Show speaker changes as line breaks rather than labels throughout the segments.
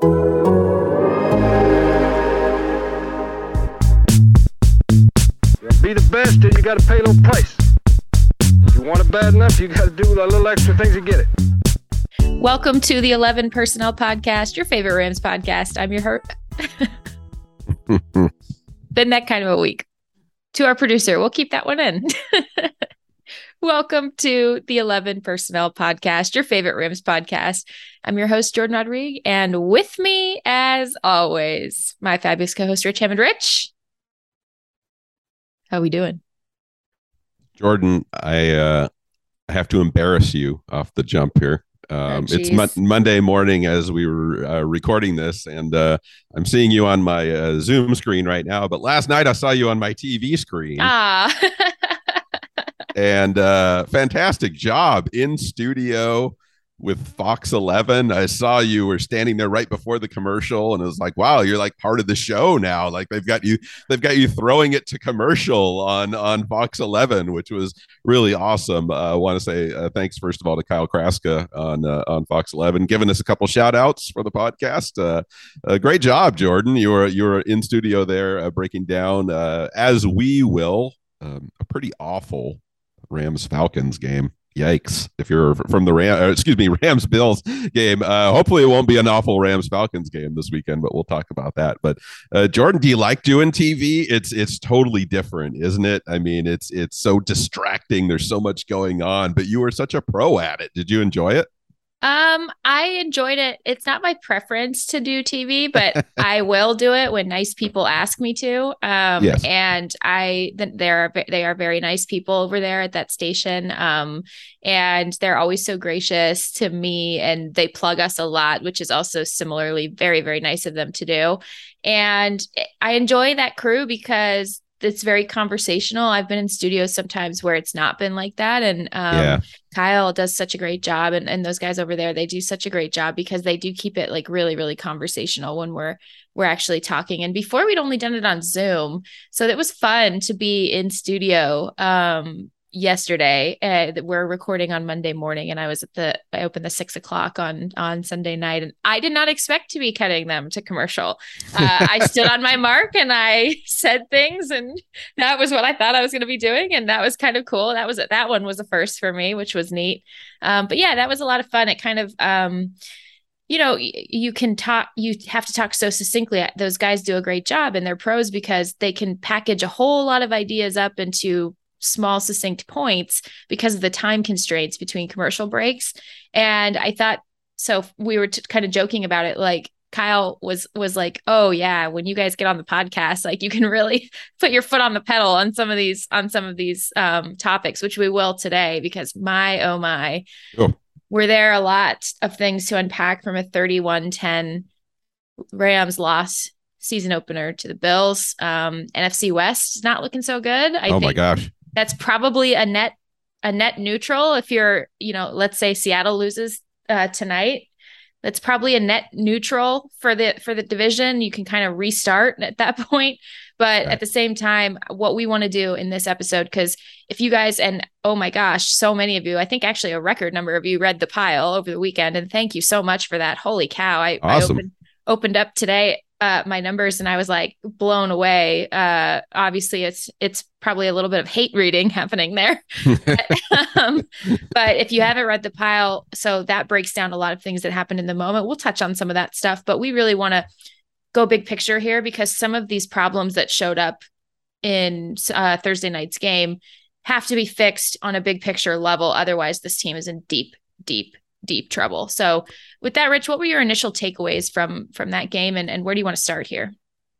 Be the best, then you got to pay a little price. If you want it bad enough, you got to do a little extra things to get it.
Welcome to the 11 Personnel Podcast, your favorite Rams podcast. I'm your host. Been that kind of a week. To our producer, we'll keep that one in. Welcome to the 11 Personnel Podcast, your favorite Rams podcast. I'm your host, Jordan Rodrigue, and with me, as always, my fabulous co-host, Rich Hammond. Rich, how are we doing?
Jordan, I uh, I have to embarrass you off the jump here. Um, oh, it's mo- Monday morning as we were uh, recording this, and uh, I'm seeing you on my uh, Zoom screen right now. But last night I saw you on my TV screen.
Ah.
and uh, fantastic job in studio with Fox 11. I saw you were standing there right before the commercial and it was like, wow, you're like part of the show now. Like they've got you they've got you throwing it to commercial on on Fox 11, which was really awesome. Uh, I want to say uh, thanks first of all to Kyle Kraska on uh, on Fox 11 giving us a couple shout outs for the podcast. Uh, great job, Jordan. You were you were in studio there uh, breaking down uh, as we will um, a pretty awful Rams Falcons game. Yikes! If you're from the Ram, uh, excuse me, Rams Bills game, uh, hopefully it won't be an awful Rams Falcons game this weekend, but we'll talk about that. But uh, Jordan, do you like doing TV? It's it's totally different, isn't it? I mean, it's it's so distracting. There's so much going on, but you were such a pro at it. Did you enjoy it?
Um, I enjoyed it. It's not my preference to do TV, but I will do it when nice people ask me to. Um, yes. and I, they're they are very nice people over there at that station. Um, and they're always so gracious to me, and they plug us a lot, which is also similarly very very nice of them to do. And I enjoy that crew because it's very conversational. I've been in studios sometimes where it's not been like that. And um, yeah. Kyle does such a great job. And, and those guys over there, they do such a great job because they do keep it like really, really conversational when we're we're actually talking. And before we'd only done it on Zoom. So it was fun to be in studio um, yesterday uh, we're recording on monday morning and i was at the i opened the six o'clock on on sunday night and i did not expect to be cutting them to commercial. Uh, i stood on my mark and i said things and that was what i thought i was going to be doing and that was kind of cool. That was that one was a first for me which was neat. Um, but yeah that was a lot of fun. It kind of um, you know you can talk you have to talk so succinctly. Those guys do a great job and they're pros because they can package a whole lot of ideas up into small succinct points because of the time constraints between commercial breaks and i thought so we were t- kind of joking about it like Kyle was was like, "Oh yeah, when you guys get on the podcast, like you can really put your foot on the pedal on some of these on some of these um, topics, which we will today because my oh my, oh. were there a lot of things to unpack from a 31-10 Rams loss season opener to the Bills. Um, NFC West is not looking so good.
I oh my gosh,
that's probably a net a net neutral. If you're you know let's say seattle loses uh, tonight that's probably a net neutral for the for the division. You can kind of restart at that point. But right. at the same time what we want to do in this episode because if you guys and oh my gosh so many of you i think actually a record number of you read the pile over the weekend. And thank you so much for that. Holy cow. I,
awesome.
I opened, opened up today uh, my numbers and I was like blown away. Uh, obviously, it's it's probably a little bit of hate reading happening there. but, um, but if you haven't read the pile, so that breaks down a lot of things that happened in the moment. We'll touch on some of that stuff, but we really want to go big picture here because some of these problems that showed up in uh, Thursday night's game have to be fixed on a big picture level. Otherwise, this team is in deep, deep deep trouble. So with that, Rich, what were your initial takeaways from from that game and, and where do you want to start here?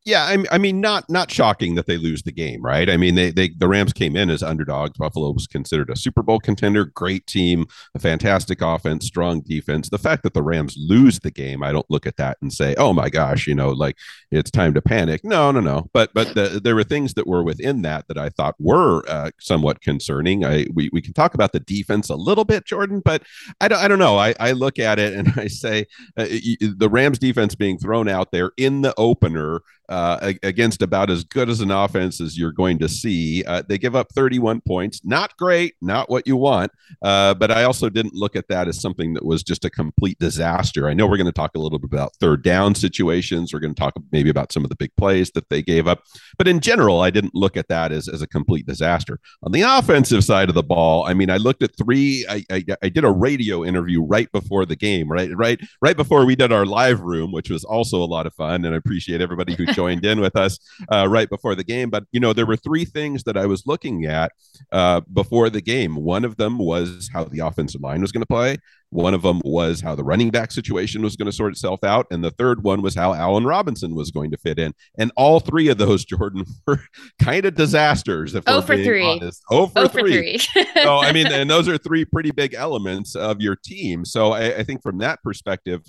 Yeah, I, I, mean, not not shocking that they lose the game, right? I mean, they they the Rams came in as underdogs. Buffalo was considered a Super Bowl contender, great team, a fantastic offense, strong defense. The fact that the Rams lose the game, I don't look at that and say, "Oh my gosh," you know, like it's time to panic. No, no, no. But but the, there were things that were within that that I thought were uh, somewhat concerning. I we we can talk about the defense a little bit, Jordan, but I don't I don't know. I I look at it and I say uh, the Rams defense being thrown out there in the opener uh, against about as good as an offense as you're going to see. Uh, they give up 31 points. Not great, not what you want. Uh, but I also didn't look at that as something that was just a complete disaster. I know we're going to talk a little bit about third down situations. We're going to talk maybe about some of the big plays that they gave up. But in general, I didn't look at that as, as a complete disaster. On the offensive side of the ball, I mean, I looked at three. I, I, I did a radio interview right before the game, right, right, right before we did our live room, which was also a lot of fun. And I appreciate everybody who joined in with us uh, right before the game. But you know, there were three things that I was looking at uh, before the game. One of them was how the offensive line was going to play. One of them was how the running back situation was going to sort itself out, and the third one was how Allen Robinson was going to fit in. And all three of those, Jordan, were kind of disasters.
If oh for three.
Honest. Oh for oh three. For three. so I mean, and those are three pretty big elements of your team. So I, I think from that perspective,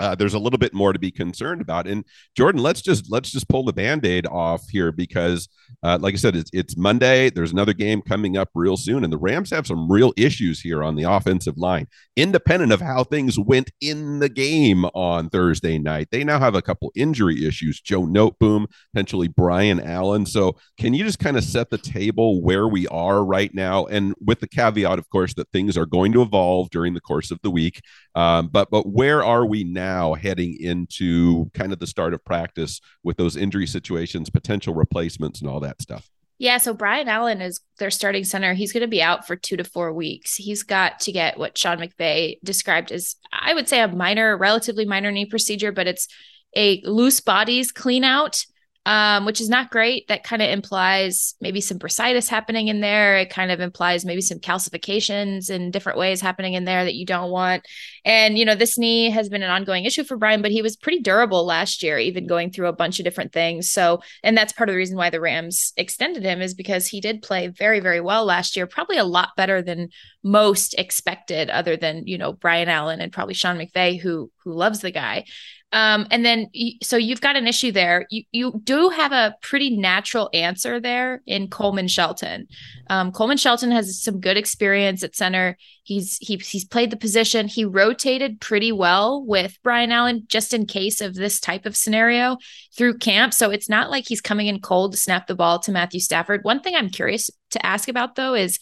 uh, there's a little bit more to be concerned about. And Jordan, let's just let's just pull the band-aid off here because, uh, like I said, it's, it's Monday. There's another game coming up real soon, and the Rams have some real issues here on the offensive line, independent of how things went in the game on Thursday night. They now have a couple injury issues: Joe Noteboom, potentially Brian Allen. So, can you just kind of set the table where we are right now, and with the caveat, of course, that things are going to evolve during the course of the week. Um, but but where are we now heading into kind of the start of practice with those injury situations, potential replacements, and all that stuff?
Yeah, so Brian Allen is their starting center. He's going to be out for two to four weeks. He's got to get what Sean McVay described as, I would say, a minor, relatively minor knee procedure, but it's a loose bodies clean out um, which is not great. That kind of implies maybe some bursitis happening in there. It kind of implies maybe some calcifications in different ways happening in there that you don't want. And, you know, this knee has been an ongoing issue for Brian, but he was pretty durable last year, even going through a bunch of different things. So, and that's part of the reason why the Rams extended him is because he did play very, very well last year, probably a lot better than most expected, other than, you know, Brian Allen and probably Sean McVay, who who loves the guy. Um, and then, so you've got an issue there. You you do have a pretty natural answer there in Coleman Shelton. Um, Coleman Shelton has some good experience at center. He's he, he's played the position. He rotated pretty well with Brian Allen, just in case of this type of scenario through camp. So it's not like he's coming in cold to snap the ball to Matthew Stafford. One thing I'm curious to ask about though is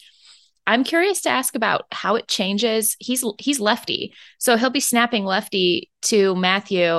I'm curious to ask about how it changes. He's he's lefty, so he'll be snapping lefty to Matthew,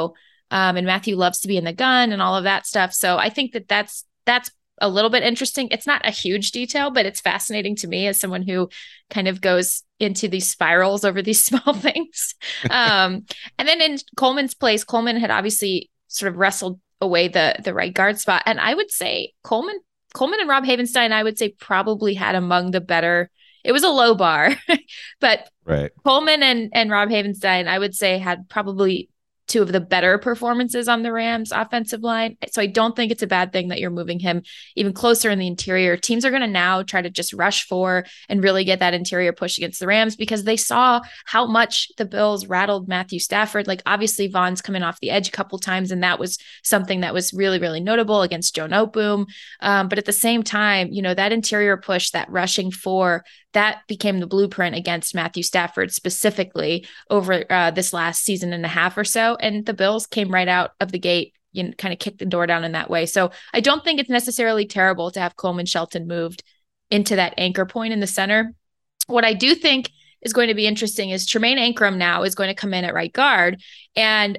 um, and Matthew loves to be in the gun and all of that stuff. So I think that that's that's a little bit interesting. It's not a huge detail, but it's fascinating to me as someone who kind of goes into these spirals over these small things. Um, and then in Coleman's place, Coleman had obviously sort of wrestled away the the right guard spot, and I would say Coleman Coleman and Rob Havenstein, I would say probably had among the better it was a low bar, but
right.
Coleman and and Rob Havenstein, I would say, had probably two of the better performances on the Rams offensive line. So I don't think it's a bad thing that you're moving him even closer in the interior. Teams are going to now try to just rush four and really get that interior push against the Rams because they saw how much the Bills rattled Matthew Stafford. Like obviously Von's coming off the edge a couple times, and that was something that was really, really notable against Joe Noteboom. Um, but at the same time, you know, that interior push, that rushing four that became the blueprint against Matthew Stafford specifically over uh, this last season and a half or so. And the Bills came right out of the gate, you know, kind of kicked the door down in that way. So I don't think it's necessarily terrible to have Coleman Shelton moved into that anchor point in the center. What I do think is going to be interesting is Tremayne Anchrum now is going to come in at right guard, and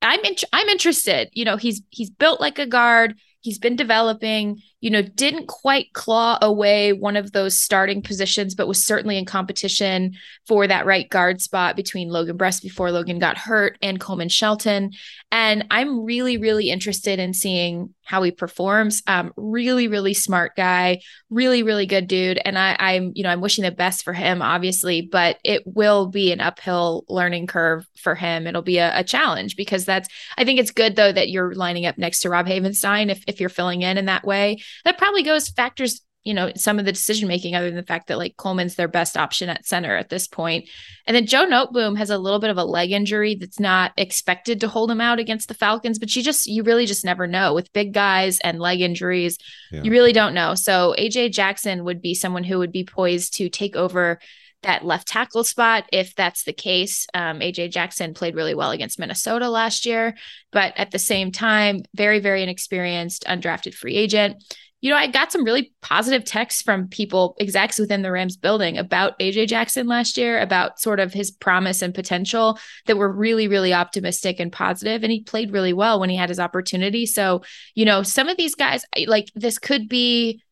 I'm in, I'm interested. You know, he's he's built like a guard. He's been developing you know, didn't quite claw away one of those starting positions, but was certainly in competition for that right guard spot between Logan Bruss before Logan got hurt and Coleman Shelton. And I'm really, really interested in seeing how he performs. Um, really, really smart guy, really, really good dude. And I, I'm, you know, I'm wishing the best for him, obviously, but it will be an uphill learning curve for him. It'll be a, a challenge because that's, I think it's good though that you're lining up next to Rob Havenstein if, if you're filling in in that way. That probably goes factors you know some of the decision making other than the fact that like Coleman's their best option at center at this. And then Joe Noteboom has a little bit of a leg injury that's not expected to hold him out against the Falcons, but you just you really just never know with big guys and leg injuries. Yeah. You really don't know. So AJ Jackson would be someone who would be poised to take over that left tackle spot if that's the case. Um, AJ Jackson played really well against Minnesota last year, but at the same time, very, very inexperienced, undrafted free agent you know, I got some really positive texts from people, execs within the Rams building about AJ Jackson last year, about sort of his promise and potential that were really, really optimistic and positive. And he played really well when he had his opportunity. So, you know, some of these guys, like this could be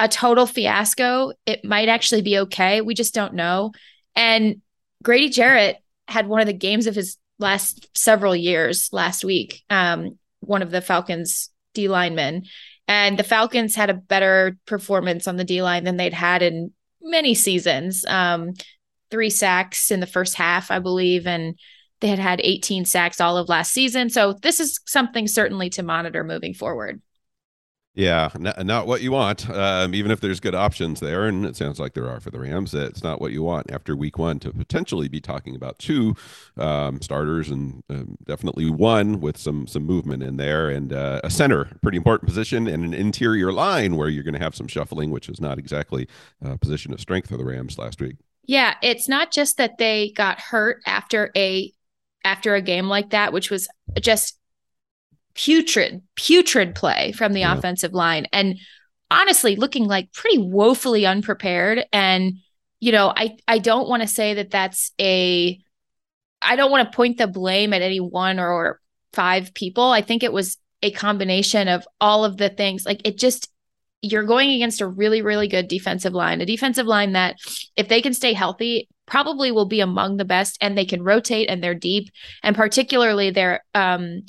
a total fiasco. It might actually be okay. We just don't know. And Grady Jarrett had one of the games of his last several years last week. Um, one of the Falcons D linemen. And the Falcons had a better performance on the D line than they'd had in many seasons. Um, three sacks in the first half, I believe, and they had had 18 sacks all of last season. So this is something certainly to monitor moving forward.
Yeah, not, not what you want. Um, even if there's good options there, and it sounds like there are for the Rams, it's not what you want after Week One to potentially be talking about two um, starters and um, definitely one with some some movement in there, and uh, a center, pretty important position, and an interior line where you're going to have some shuffling, which is not exactly a position of strength for the Rams last week.
Yeah, it's not just that they got hurt after a after a game like that, which was just putrid, putrid play from the yeah. offensive line. And honestly, looking like pretty woefully unprepared. And, you know, I, I don't want to say that that's a, I don't want to point the blame at any one or, or five people. I think it was a combination of all of the things. Like it just, you're going against a really, really good defensive line, a defensive line that, if they can stay healthy, probably will be among the best and they can rotate and they're deep. And particularly their um,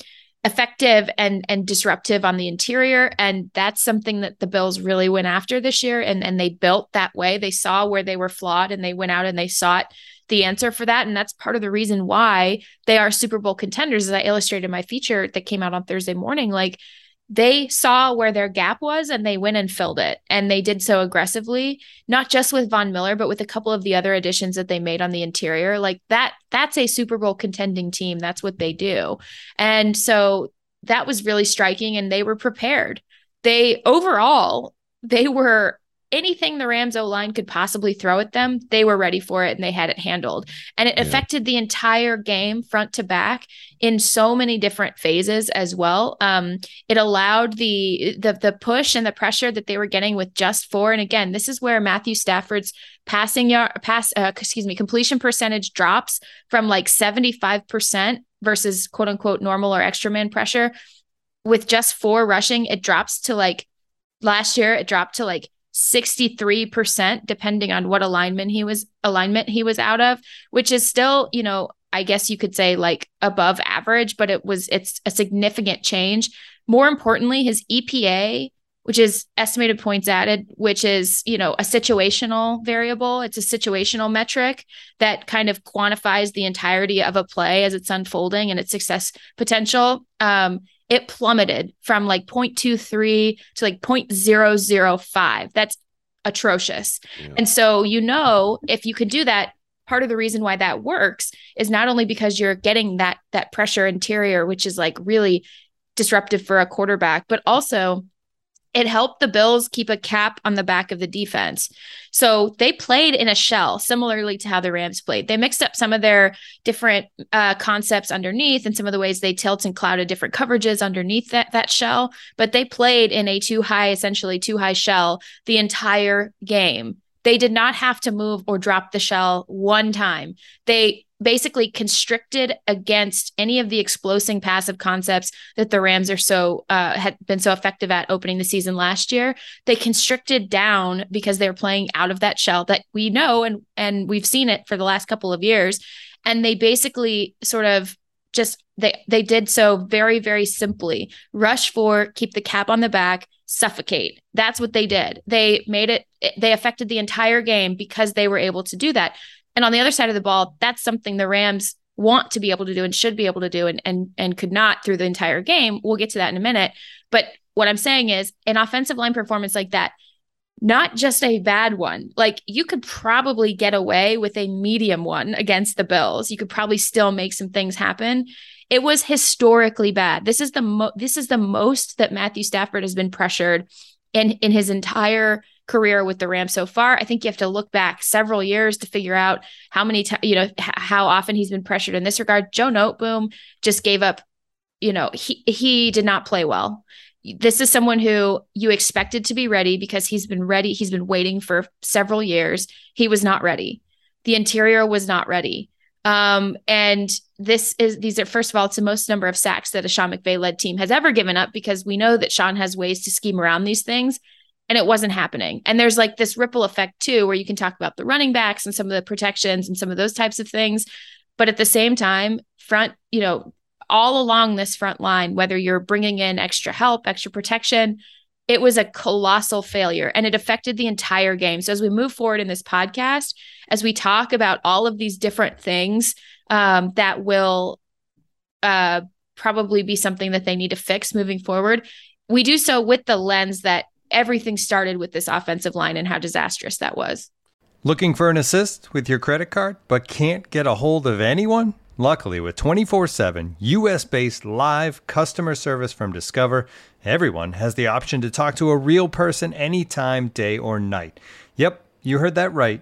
effective and and disruptive on the interior. And that's something that the bills really went after this year. And and they built that way. They saw where they were flawed and they went out and they sought the answer for that. And that's part of the reason why they are super bowl contenders. As i illustrated in my feature that came out on thursday morning like they saw where their gap was and they went and filled it. And they did so aggressively, not just with Von Miller, but with a couple of the other additions that they made on the interior. Like that, that's a Super Bowl contending team. That's what they do. And so that was really striking and they were prepared. They overall, they were anything the Rams O line could possibly throw at them, they were ready for it and they had it handled. And it yeah. affected the entire game front to back in so many different phases as well. Um, it allowed the, the the push and the pressure that they were getting with just four. And again, this is where Matthew Stafford's passing yard pass uh, excuse me completion percentage drops from like 75% versus quote unquote normal or extra man pressure. With just four rushing, it drops to like last year, it dropped to like 63% depending on what alignment he was alignment he was out of which is still you know i guess you could say like above average but it was it's a significant change. More importantly his epa which is estimated points added which is you know a situational variable. It's a situational metric that kind of quantifies the entirety of a play as it's unfolding and its success potential. Um, it plummeted from like 0.23 to like 0.005. That's atrocious. Yeah. And so, you know, if you can do that, part of the reason why that works is not only because you're getting that that pressure interior which is like really disruptive for a quarterback, but also it helped the Bills keep a cap on the back of the defense. So they played in a shell, similarly to how the Rams played. They mixed up some of their different uh, concepts underneath and some of the ways they tilt and clouded different coverages underneath that, that shell, but they played in a two high, essentially two high shell the entire game. They did not have to move or drop the shell one time. They basically constricted against any of the explosive passive concepts that the Rams are so uh, had been so effective at opening the season last year. They constricted down because they're playing out of that shell that we know and and we've seen it for the last couple of years. And they basically sort of just they they did so very very simply rush four keep the cap on the back suffocate that's what they did they made it they affected the entire game because they were able to do that and on the other side of the ball, that's something the Rams want to be able to do and should be able to do and and and could not through the entire game. We'll get to that in a minute. But what I'm saying is an offensive line performance like that, not just a bad one. Like you could probably get away with a medium one against the Bills. You could probably still make some things happen. It was historically bad. This is the mo- this is the most that Matthew Stafford has been pressured in in his entire career with the Rams so far. I think you have to look back several years to figure out how many times, you know, h- how often he's been pressured in this regard. Joe Noteboom just gave up, you know, he he did not play well. This is someone who you expected to be ready because he's been ready. He's been waiting for several years. He was not ready. The interior was not ready. Um, and this is these are first of all, it's the most number of sacks that a Sean McVay led team has ever given up because we know that Sean has ways to scheme around these things and it wasn't happening. And there's like this ripple effect too, where you can talk about the running backs and some of the protections and some of those types of things. But at the same time, front, you know, all along this front line, whether you're bringing in extra help, extra protection, it was a colossal failure and it affected the entire game. So as we move forward in this podcast, as we talk about all of these different things um, that will uh, probably be something that they need to fix moving forward, we do so with the lens that everything started with this offensive line and how disastrous that was.
Looking for an assist with your credit card, but can't get a hold of anyone? Luckily, with 24 7 US based live customer service from Discover, everyone has the option to talk to a real person anytime, day or night. Yep, you heard that right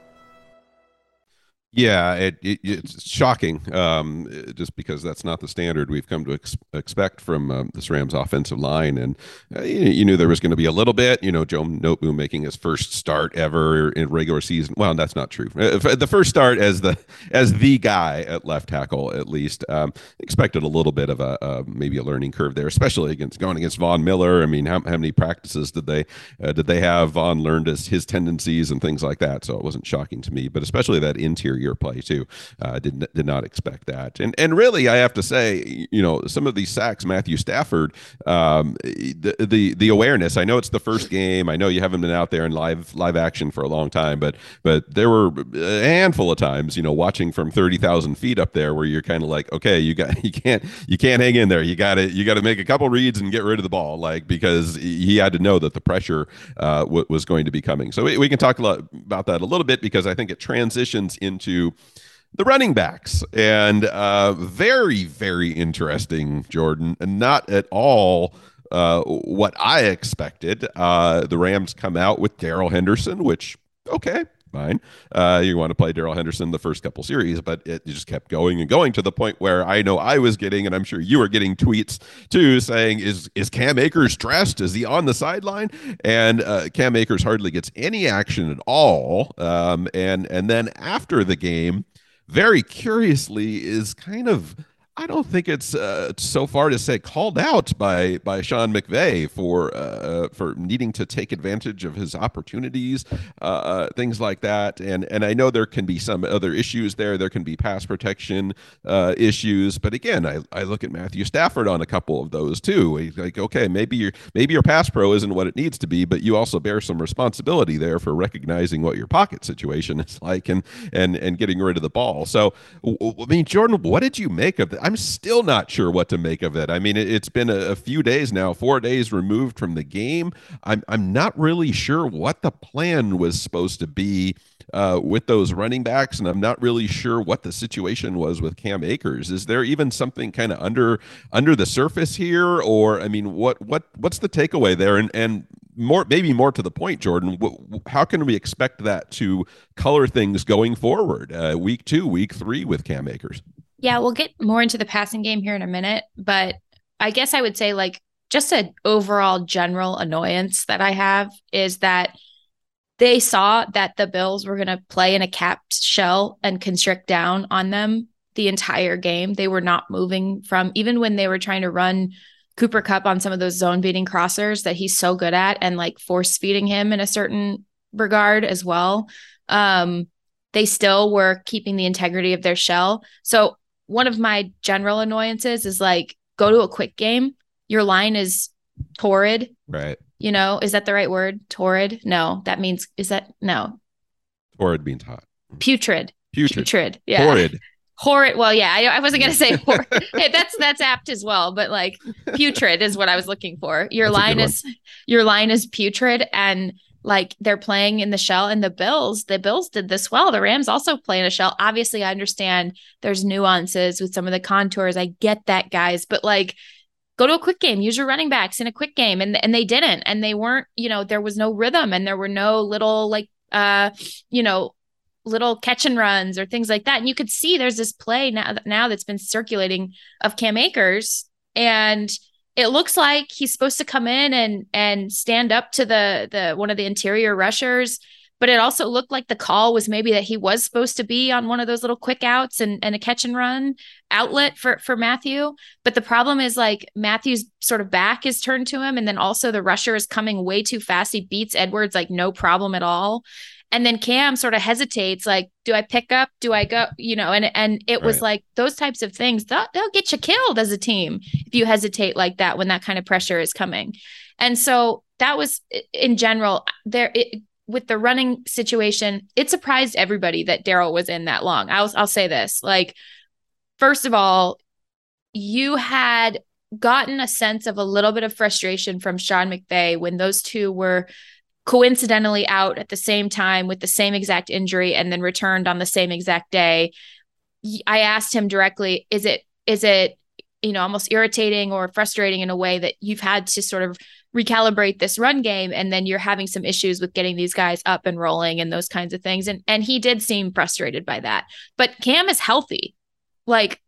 Yeah, it, it, it's shocking, um, just because that's not the standard we've come to ex- expect from um, this Rams offensive line. And uh, you, you, knew there was going to be a little bit, you know, Joe Noteboom making his first start ever in regular season. Well, that's not true. Uh, the first start as the as the guy at left tackle, at least, um, expected a little bit of a uh, maybe a learning curve there, especially against going against Von Miller. I mean, how, how many practices did they uh, did they have? Von learned his, his tendencies and things like that, so it wasn't shocking to me. But especially that interior interior play too. Uh, did did not expect that. And and really, I have to say, you know, some of these sacks, Matthew Stafford, um, the the the awareness. I know it's the first game. I know you haven't been out there in live live action for a long time, but but there were a handful of times, you know, watching from thirty thousand feet up there, where you're kind of like, okay, you got you can't you can't hang in there. You got to you got to make a couple reads and get rid of the ball, like because he had to know that the pressure uh, w- was going to be coming. So we, we can talk a lot about that a little bit because I think it transitions into the running backs. And uh, very very interesting jordan. And not at all uh, what i expected. Uh, the rams come out with Darrell henderson which okay fine. Uh, you want to play Darrell Henderson the first couple series, but it just kept going and going to the point where I know I was getting, and I'm sure you were getting tweets too, saying, "Is is Cam Akers dressed? Is he on the sideline?" And uh, Cam Akers hardly gets any action at all. Um, and and then after the game, very curiously, is kind of I don't think it's uh, so far to say called out by by Sean McVay for uh, for needing to take advantage of his opportunities, uh, uh, things like that. And and I know there can be some other issues there. There can be pass protection uh, issues, but again, I, I look at Matthew Stafford on a couple of those too. He's like, okay, maybe your maybe your pass pro isn't what it needs to be, but you also bear some responsibility there for recognizing what your pocket situation is like and and and getting rid of the ball. So I mean, Jordan, what did you make of that? I'm still not sure what to make of it. I mean, it, has been a, a, few days now, four days removed from the game. I'm I'm not really sure what the plan was supposed to be uh, with those running backs, and I'm not really sure what the situation was with Cam Akers. Is there even something kind of under under the surface here, or I mean, what what what's the takeaway there? And and more maybe more to the point jordan how can we expect that to color things going forward uh, week two week three with cam akers
yeah, we'll get more into the passing game here in a minute, but I guess I would say like just an overall general annoyance that I have is that they saw that the Bills were going to play in a capped shell and constrict down on them the entire game. They were not moving from even when they were trying to run Cooper Kupp on some of those zone beating crossers that he's so good at and like force feeding him in a certain regard as well. Um, they still were keeping the integrity of their shell. So one of my general annoyances is like go to a quick game. Your line is torrid.
Right.
You know, is that the right word? Torrid? No, that means is that no.
Torrid means hot.
Putrid.
Putrid.
Putrid. Yeah.
Horrid.
Horrid. Well, yeah, I, I wasn't gonna say horrid. hey, that's that's apt as well, but like putrid is what I was looking for. Your that's line is your line is putrid, and like they're playing in the shell and the bills the bills did this well. The rams also play in a shell. Obviously i understand there's nuances with some of the contours. I get that guys but like go to a quick game use your running backs in a quick game and and they didn't and they weren't you know there was no rhythm and there were no little like uh you know little catch and runs or things like that. And you could see there's this play now now that's been circulating of cam akers and it looks like he's supposed to come in and and stand up to the the one of the interior rushers but it also looked like the call was maybe that he was supposed to be on one of those little quick outs and, and a catch and run outlet for for Matthew. But the problem is like Matthew's sort of back is turned to him, and then also the rusher is coming way too fast. He beats Edwards like no problem at all. And then Cam sort of hesitates, like, do I pick up? Do I go? You know, and and it was like those types of things, they'll, they'll get you killed as a team if you hesitate like that when that kind of pressure is coming. And so that was in general there it, with the running situation, it surprised everybody that darrell was in that long. I'll I'll say this. Like, first of all, you had gotten a sense of a little bit of frustration from Sean McVay when those two were coincidentally out at the same time with the same exact injury and then returned on the same exact day. I asked him directly is it is it you know almost irritating or frustrating in a way that you've had to sort of recalibrate this run game and then you're having some issues with getting these guys up and rolling and those kinds of things? And and he did seem frustrated by that. But cam is healthy. Like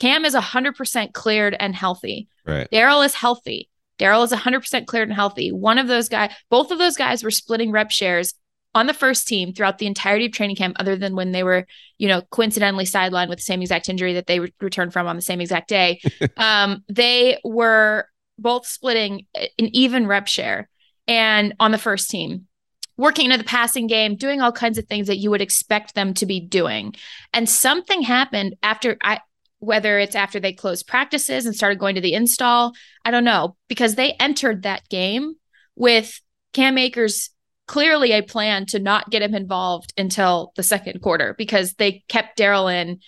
cam is 100% cleared and healthy.
Right.
Darrell is healthy Darrell is 100% cleared and healthy. One of those guys, both of those guys were splitting rep shares on the first team throughout the entirety of training camp, other than when they were, you know, coincidentally sidelined with the same exact injury that they re- returned from on the same exact day. um, they were both splitting an even rep share and on the first team working into the passing game, doing all kinds of things that you would expect them to be doing. And something happened after I whether it's after they closed practices and started going to the install, I don't know, because they entered that game with Cam Akers clearly a plan to not get him involved until the second quarter because they kept Darrell in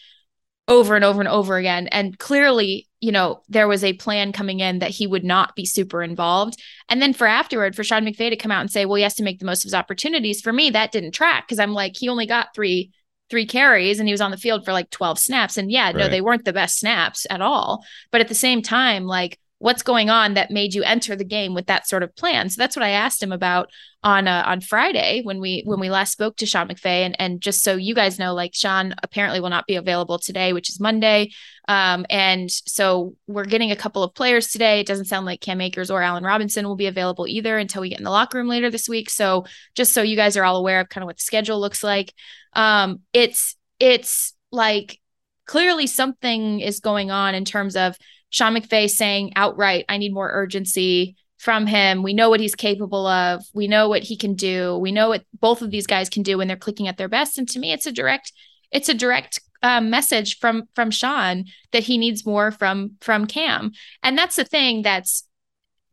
over and over and over again. And clearly, you know, there was a plan coming in that he would not be super involved. And then for afterward, for Sean McVay to come out and say, well, he has to make the most of his opportunities. For me, that didn't track because I'm like, he only got three three carries and he was on the field for like 12 snaps and yeah right. no they weren't the best snaps at all but at the same time like what's going on that made you enter the game with that sort of plan. So that's what i asked him about on uh, on Friday when we when we last spoke to Sean McVay. And and just so you guys know like Sean apparently will not be available today which is Monday. Um, and so we're getting a couple of players today. It doesn't sound like Cam Akers or Allen Robinson will be available either until we get in the locker room later this week. So just so you guys are all aware of kind of what the schedule looks like. Um, it's it's like clearly something is going on in terms of Sean McVay saying outright I need more urgency from him. We know what he's capable of. We know what he can do. We know what both of these guys can do when they're clicking at their best. And to me, it's a direct, it's a direct um, message from from Sean that he needs more from from Cam. And that's the thing that's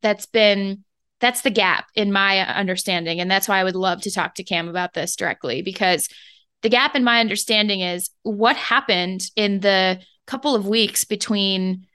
that's been that's the gap in my understanding. And that's why I would love to talk to Cam about this directly because the gap in my understanding is what happened in the couple of weeks between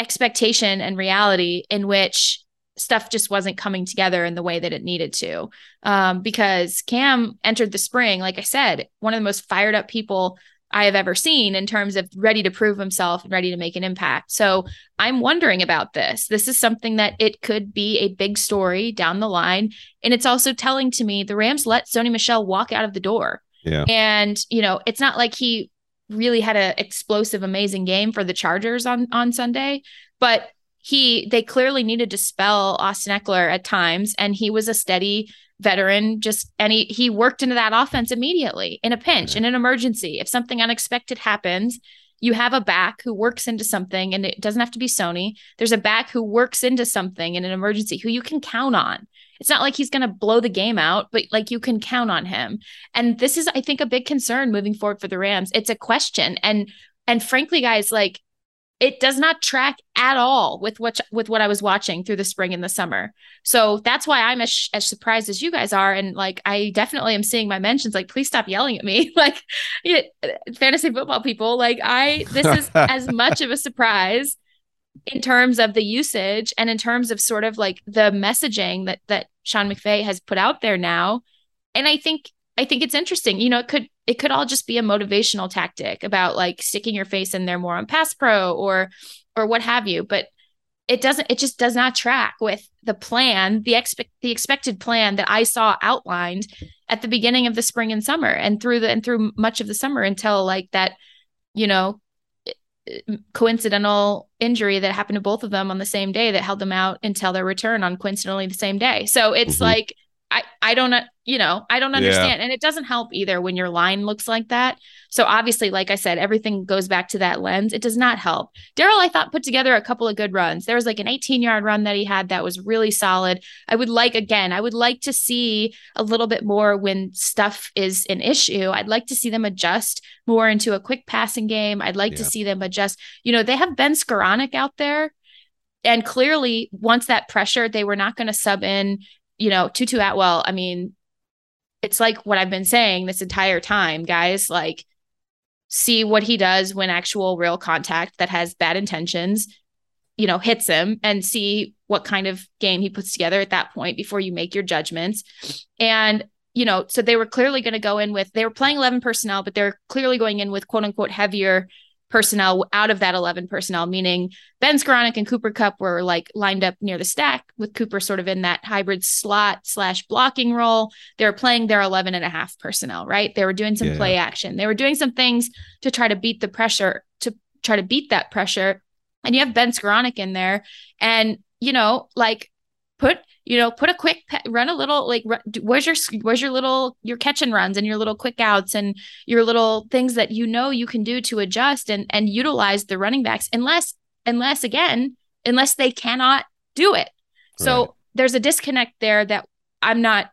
expectation and reality in which stuff just wasn't coming together in the way that it needed to. Um, because Cam entered the spring, like I said, one of the most fired up people I have ever seen in terms of ready to prove himself and ready to make an impact. So I'm wondering about this. This is something that it could be a big story down the line. And it's also telling to me the Rams let Sony Michel walk out of the door.
Yeah.
And, you know, it's not like he really had an explosive, amazing game for the Chargers on on Sunday, but he they clearly needed to spell Austin Ekeler at times, and he was a steady veteran. Just and he he worked into that offense immediately in a pinch, in an emergency. If something unexpected happens, you have a back who works into something, and it doesn't have to be Sony. There's a back who works into something in an emergency who you can count on. It's not like he's going to blow the game out, but like you can count on him. And this is, I think, a big concern moving forward for the Rams. It's a question, and and frankly, guys, like it does not track at all with what with what I was watching through the spring and the summer. So that's why I'm as, as surprised as you guys are. And like, I definitely am seeing my mentions. Like, please stop yelling at me. like, fantasy football people. Like, I this is as much of a surprise in terms of the usage and in terms of sort of like the messaging that that Sean McVay has put out there now. And I think I think it's interesting. You know, it could it could all just be a motivational tactic about like sticking your face in there more on pass pro or or what have you. But it doesn't it just does not track with the plan, the expect the expected plan that I saw outlined at the beginning of the spring and summer and through the and through much of the summer until like that, you know, coincidental injury that happened to both of them on the same day that held them out until their return on coincidentally the same day. So it's mm-hmm. like I I don't you know I don't understand, yeah. and it doesn't help either when your line looks like that. So obviously, like I said, everything goes back to that lens. It does not help. Darrell, I thought put together a couple of good runs. There was like an 18 yard run that he had that was really solid. I would like again, I would like to see a little bit more when stuff is an issue. I'd like to see them adjust more into a quick passing game. I'd like yeah. to see them adjust. You know, they have Ben Skowronek out there and clearly once that pressure they were not going to sub in you know, Tutu Atwell, I mean, it's like what I've been saying this entire time, guys. Like, see what he does when actual real contact that has bad intentions, you know, hits him and see what kind of game he puts together at that point before you make your judgments. And, you know, so they were clearly going to go in with, they were playing 11 personnel, but they're clearly going in with quote unquote heavier personnel out of that 11 personnel, meaning Ben Skowronek and Cooper Kupp were like lined up near the stack with Cooper sort of in that hybrid slot slash blocking role. They were playing their 11 and a half personnel, right? They were doing some yeah. play action. They were doing some things to try to beat the pressure, to try to beat that pressure. And you have Ben Skowronek in there and, you know, like put you know, put a quick run a little like where's your where's your little your catch and runs and your little quick outs and your little things that you know you can do to adjust and and utilize the running backs unless unless again unless they cannot do it. So right. there's a disconnect there that I'm not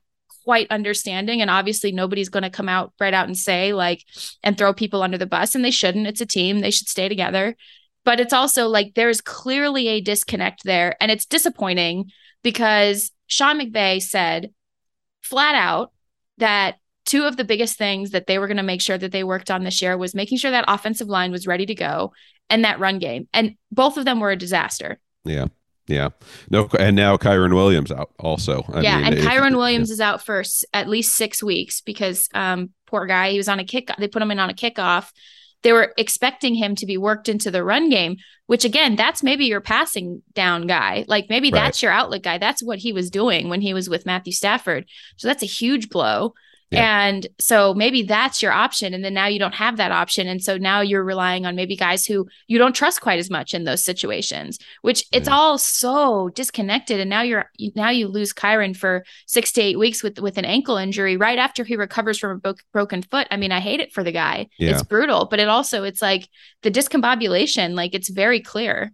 quite understanding. And obviously, nobody's going to come out right out and say, like, and throw people under the bus. And they shouldn't. It's a team, they should stay together. But it's also like there's clearly a disconnect there. And it's disappointing because Sean McVay said flat out that two of the biggest things that they were going to make sure that they worked on this year was making sure that offensive line was ready to go and that run game. And both of them were a disaster.
Yeah. Yeah. No, and now Kyren Williams out also.
I yeah, mean, and Kyren Williams yeah. is out for at least six weeks because um poor guy, he was on a kick. They put him in on a kickoff. They were expecting him to be worked into the run game, which again, that's maybe your passing down guy. Like maybe right. that's your outlet guy. That's what he was doing when he was with Matthew Stafford. So that's a huge blow. Yeah. And so maybe that's your option. And then now you don't have that option. And so now you're relying on maybe guys who you don't trust quite as much in those situations, which it's yeah. all so disconnected. And now you're now you lose Kyren for six to eight weeks with with an ankle injury right after he recovers from a bro- broken foot. I mean, I hate it for the guy. Yeah. It's brutal, but it also it's like the discombobulation, like it's very clear.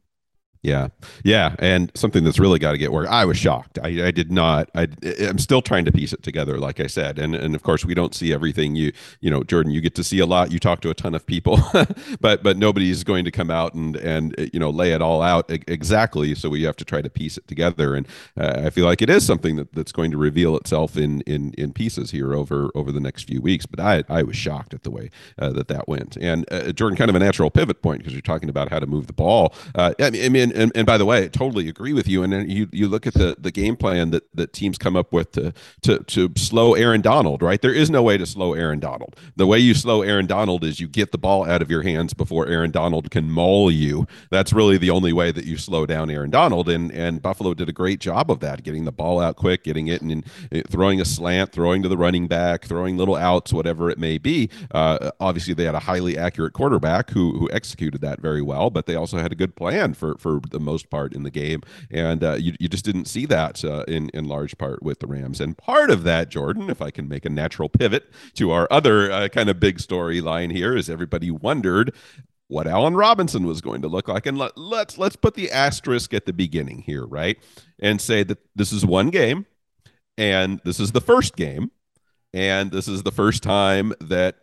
Yeah, yeah, and something that's really got to get work. I was shocked. I, I did not. I, I'm still trying to piece it together, like I said, and and of course we don't see everything. You you know, Jordan, you get to see a lot. You talk to a ton of people, but but nobody's going to come out and and you know lay it all out exactly. So we have to try to piece it together, and uh, I feel like it is something that, that's going to reveal itself in in in pieces here over over the next few weeks. But I I was shocked at the way uh, that that went, and uh, Jordan, kind of a natural pivot point because you're talking about how to move the ball. Uh, I mean, I mean and, and by the way, I totally agree with you. And then you you look at the the game plan that that teams come up with to to to slow Aaron Donald. Right, there is no way to slow Aaron Donald. The way you slow Aaron Donald is you get the ball out of your hands before Aaron Donald can maul you. That's really the only way that you slow down Aaron Donald. And and Buffalo did a great job of that, getting the ball out quick, getting it and, and throwing a slant, throwing to the running back, throwing little outs, whatever it may be. Uh, obviously, they had a highly accurate quarterback who who executed that very well, but they also had a good plan for for the most part in the game, and uh, you you just didn't see that uh, in in large part with the Rams. And part of that, Jordan, if I can make a natural pivot to our other uh, kind of big storyline here, is everybody wondered what Allen Robinson was going to look like. And let, let's let's put the asterisk at the beginning here, right? And say that this is one game, and this is the first game, and this is the first time that,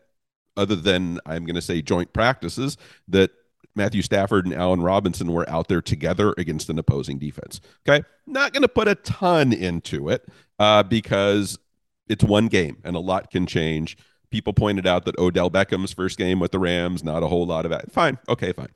other than I'm going to say joint practices, that Matthew Stafford and Allen Robinson were out there together against an opposing defense. Okay. Not going to put a ton into it uh, because it's one game and a lot can change. People pointed out that Odell Beckham's first game with the Rams, not a whole lot of that. Fine. Okay, fine.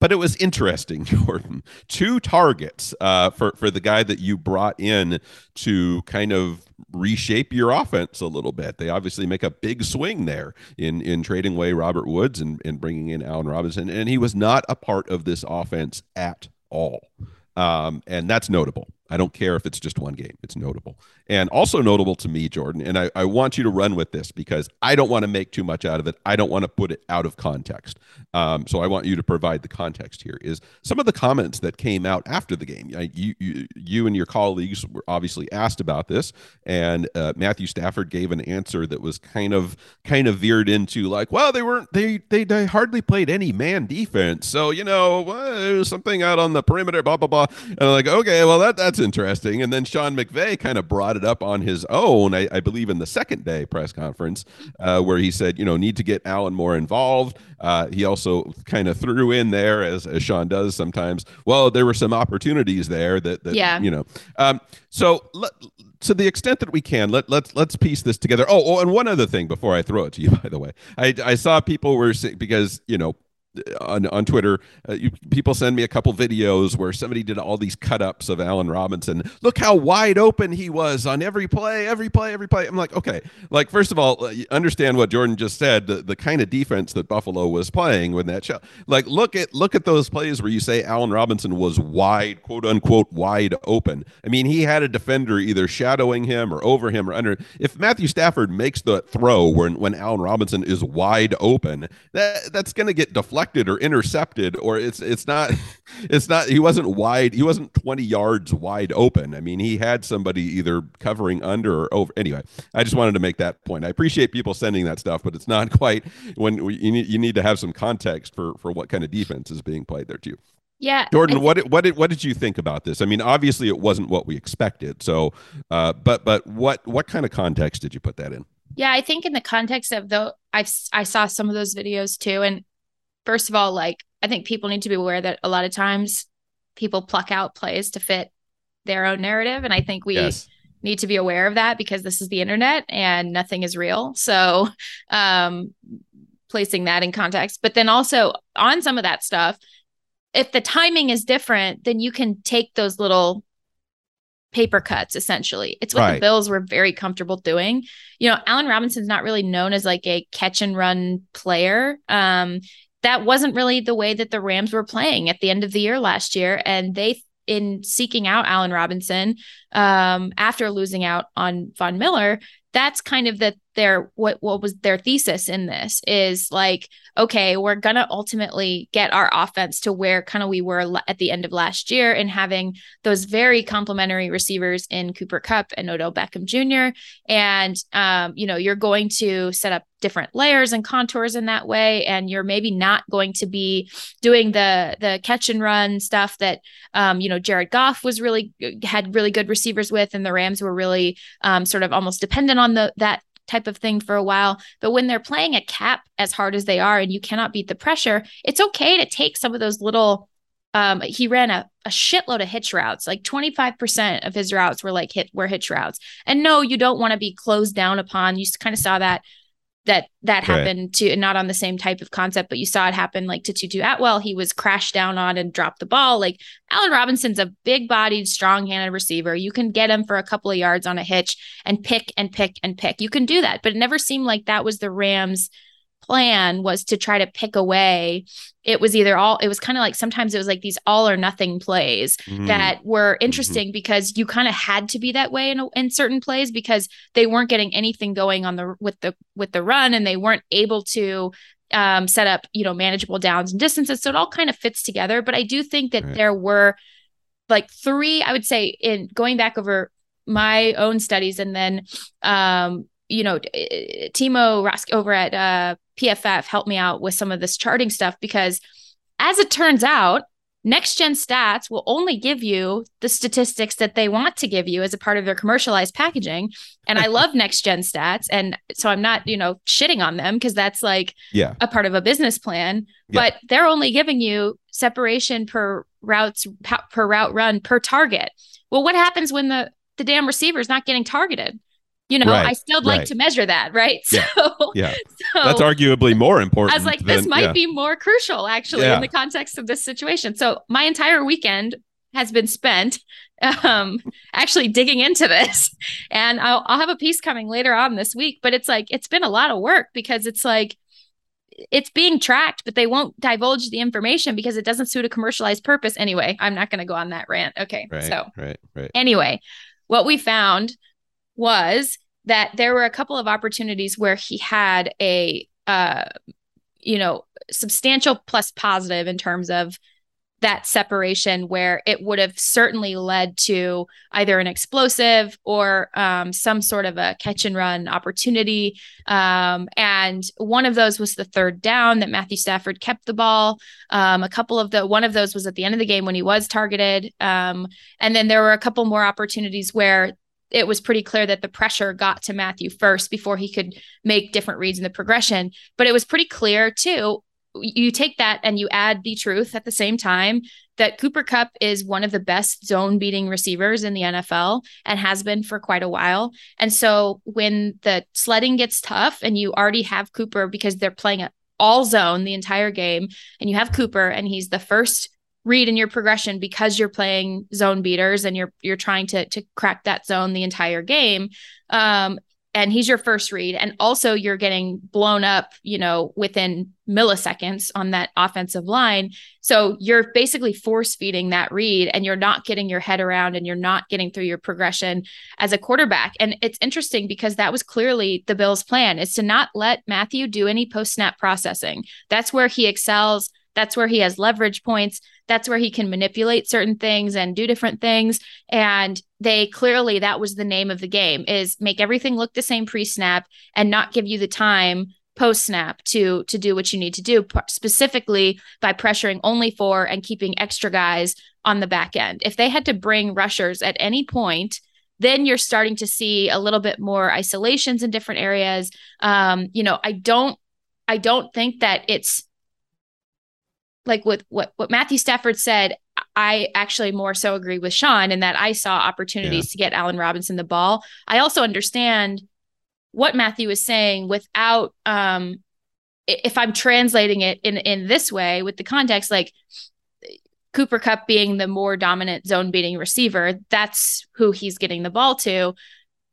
But it was interesting, Jordan. Two targets uh, for for the guy that you brought in to kind of reshape your offense a little bit. They obviously make a big swing there in in trading away Robert Woods and, and bringing in Allen Robinson, and he was not a part of this offense at all. Um, and that's notable. I don't care if it's just one game. It's notable. And also notable to me, Jordan, and I, I want you to run with this because I don't want to make too much out of it. I don't want to put it out of context. Um, so I want you to provide the context here. Is some of the comments that came out after the game? You, you, you and your colleagues were obviously asked about this, and uh, Matthew Stafford gave an answer that was kind of kind of veered into like, well, they weren't they they, they hardly played any man defense, so you know well, something out on the perimeter, blah blah blah. And I'm like, okay, well that that's interesting. And then Sean McVay kind of brought it up on his own, I, I believe, in the second day press conference, uh, where he said, you know, need to get Allen more involved. Uh, he also kind of threw in there, as, as Sean does sometimes, well, there were some opportunities there that, that yeah. you know. Um, so let, to the extent that we can, let let's let's piece this together. Oh, oh, and one other thing before I throw it to you, by the way, I I saw people were saying because you know on, on Twitter, uh, you, people send me a couple videos where somebody did all these cut ups of Allen Robinson. Look how wide open he was on every play, every play, every play. I'm like, okay, like first of all, uh, understand what Jordan just said. The, the kind of defense that Buffalo was playing when that show. Like, look at look at those plays where you say Allen Robinson was wide, quote unquote, wide open. I mean, he had a defender either shadowing him or over him or under. If Matthew Stafford makes the throw when when Allen Robinson is wide open, that that's going to get deflected deflected or intercepted or it's it's not it's not he wasn't wide he wasn't 20 yards wide open i mean he had somebody either covering under or over anyway i just wanted to make that point i appreciate people sending that stuff but it's not quite when we, you, need, you need to have some context for for what kind of defense is being played there too
Yeah,
Jordan, th- what did, what did what did you think about this? I mean, obviously it wasn't what we expected. So, uh, but but what what kind of context did you put that in?
Yeah, I think in the context of though, I've I saw some of those videos too, and first of all, like I think people need to be aware that a lot of times people pluck out plays to fit their own narrative, and I think we. Yes need to be aware of that because this is the internet and nothing is real. So, um, placing that in context, but then also on some of that stuff, if the timing is different, then you can take those little paper cuts essentially. It's what right. the Bills were very comfortable doing. You know, Allen Robinson's not really known as like a catch and run player. Um, that wasn't really the way that the Rams were playing at the end of the year last year. And they, in seeking out Allen Robinson um, after losing out on Von Miller, that's kind of the their what what was their thesis in this is like okay we're gonna ultimately get our offense to where kind of we were at the end of last year and having those very complementary receivers in Cooper Kupp and Odell Beckham Jr. and um, you know you're going to set up different layers and contours in that way and you're maybe not going to be doing the the catch and run stuff that um, you know Jared Goff was really had really good receivers with and the Rams were really um, sort of almost dependent on the that type of thing for a while. But when they're playing a cap as hard as they are and you cannot beat the pressure, it's okay to take some of those little. Um, he ran a, a shitload of hitch routes. Like 25% of his routes were like hit were hitch routes. And no, you don't want to be closed down upon. You kind of saw that that that right. happened to not on the same type of concept, but you saw it happen like to Tutu Atwell. He was crashed down on and dropped the ball. Like Allen Robinson's a big bodied, strong handed receiver. You can get him for a couple of yards on a hitch and pick and pick and pick. You can do that, but it never seemed like that was the Rams' plan was to try to pick away it was either all it was kind of like sometimes it was like these all or nothing plays mm-hmm. that were mm-hmm. interesting mm-hmm. because you kind of had to be that way in, in certain plays because they weren't getting anything going on the with the with the run and they weren't able to um, set up you know manageable downs and distances so it all kind of fits together but i do think that right. there were like three i would say in going back over my own studies and then um you know, Timo Rask over at uh, PFF helped me out with some of this charting stuff because, as it turns out, next gen stats will only give you the statistics that they want to give you as a part of their commercialized packaging. And i love next gen stats. And so i'm not you know shitting on them because that's like
yeah.
a part of a business plan. Yeah. but they're only giving you separation per routes per route run per target. Well what happens when the the damn receiver is not getting targeted you know right, i still like right. to measure that right
yeah. so yeah so that's arguably more important
i was like than, this might yeah. be more crucial actually yeah. in the context of this situation so my entire weekend has been spent um actually digging into this and I'll, I'll have a piece coming later on this week but it's like it's been a lot of work because it's like it's being tracked, but they won't divulge the information because it doesn't suit a commercialized purpose. Anyway, I'm not going to go on that rant. Okay.
Right,
so,
right, right.
Anyway, what we found was that there were a couple of opportunities where he had a uh, you know substantial plus positive in terms of that separation where it would have certainly led to either an explosive or um, some sort of a catch and run opportunity. Um, and one of those was the third down that Matthew Stafford kept the ball. Um, a couple of the one of those was at the end of the game when he was targeted. Um, and then there were a couple more opportunities where it was pretty clear that the pressure got to Matthew first before he could make different reads in the progression. But it was pretty clear too. You take that and you add the truth at the same time that Cooper Kupp is one of the best zone beating receivers in the NFL and has been for quite a while. And so when the sledding gets tough and you already have Cooper because they're playing all zone the entire game and you have Cooper and he's the first read in your progression because you're playing zone beaters and you're you're trying to to crack that zone the entire game um and he's your first read. And also you're getting blown up you know within milliseconds on that offensive line. So you're basically force feeding that read and you're not getting your head around and you're not getting through your progression as a quarterback. And it's interesting because that was clearly the bills plan is to not let matthew do any post snap processing. That's where he excels that's where he has leverage points. That's where he can manipulate certain things and do different things. And they clearly, that was the name of the game is make everything look the same pre snap and not give you the time post snap to to do what you need to do specifically by pressuring only four and keeping extra guys on the back end if they had to bring rushers at any point then you're starting to see a little bit more isolations in different areas um you know i don't i don't think that it's like with what what matthew stafford said I actually more so agree with Sean in that I saw opportunities yeah. to get Allen Robinson the ball. I also understand what Matthew was saying without um if I'm translating it in in this way with the context like Cooper Kupp being the more dominant zone beating receiver, that's who he's getting the ball to.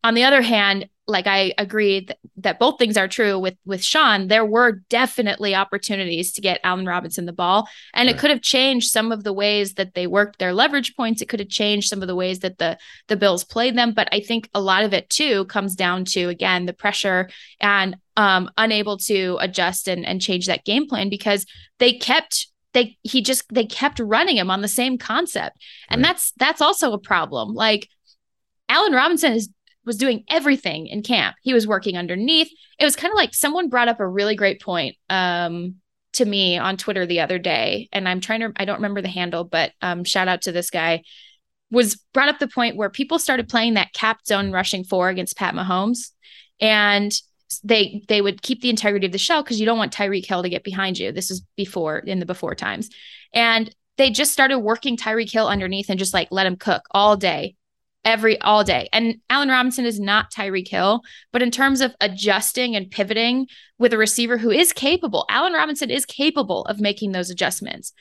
On the other hand, like I agree that, that both things are true with with Sean. There were definitely opportunities to get Allen Robinson the ball, and right. it could have changed some of the ways that they worked their leverage points. It could have changed some of the ways that the the Bills played them. But I think a lot of it too comes down to again the pressure and um, unable to adjust and and change that game plan because they kept they he just they kept running him on the same concept, and right. that's that's also a problem. Like Allen Robinson is was doing everything in camp. He was working underneath. It was kind of like someone brought up a really great point um, to me on Twitter the other day, and I'm trying to I don't remember the handle, but um, shout out to this guy. Was brought up the point where people started playing that cap zone rushing four against Pat Mahomes, and they they would keep the integrity of the shell because you don't want Tyreek Hill to get behind you. This is before in the before times, and they just started working Tyreek Hill underneath and just like let him cook all day every all day. And Allen Robinson is not Tyreek Hill, but in terms of adjusting and pivoting with a receiver who is capable, Allen Robinson is capable of making those adjustments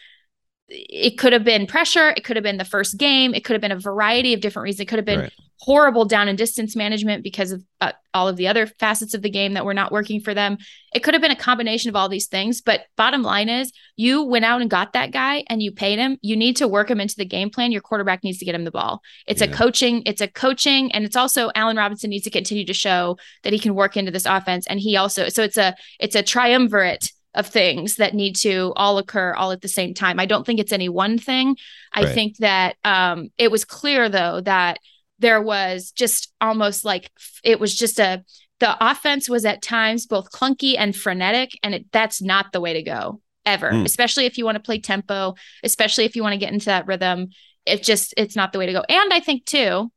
it could have been pressure. It could have been the first game. It could have been a variety of different reasons. It could have been right. horrible down and distance management because of uh, all of the other facets of the game that were not working for them. It could have been a combination of all these things. But bottom line is, you went out and got that guy and you paid him. You need to work him into the game plan. Your quarterback needs to get him the ball. It's yeah. a coaching. It's a coaching, and it's also Allen Robinson needs to continue to show that he can work into this offense. And he also so it's a it's a triumvirate of things that need to all occur all at the same time. I don't think it's any one thing. I right. think that um, it was clear though that there was just almost like it was just a the offense was at times both clunky and frenetic, and it, that's not the way to go ever. Mm. Especially if you want to play tempo, especially if you want to get into that rhythm. It just it's not the way to go. And I think too,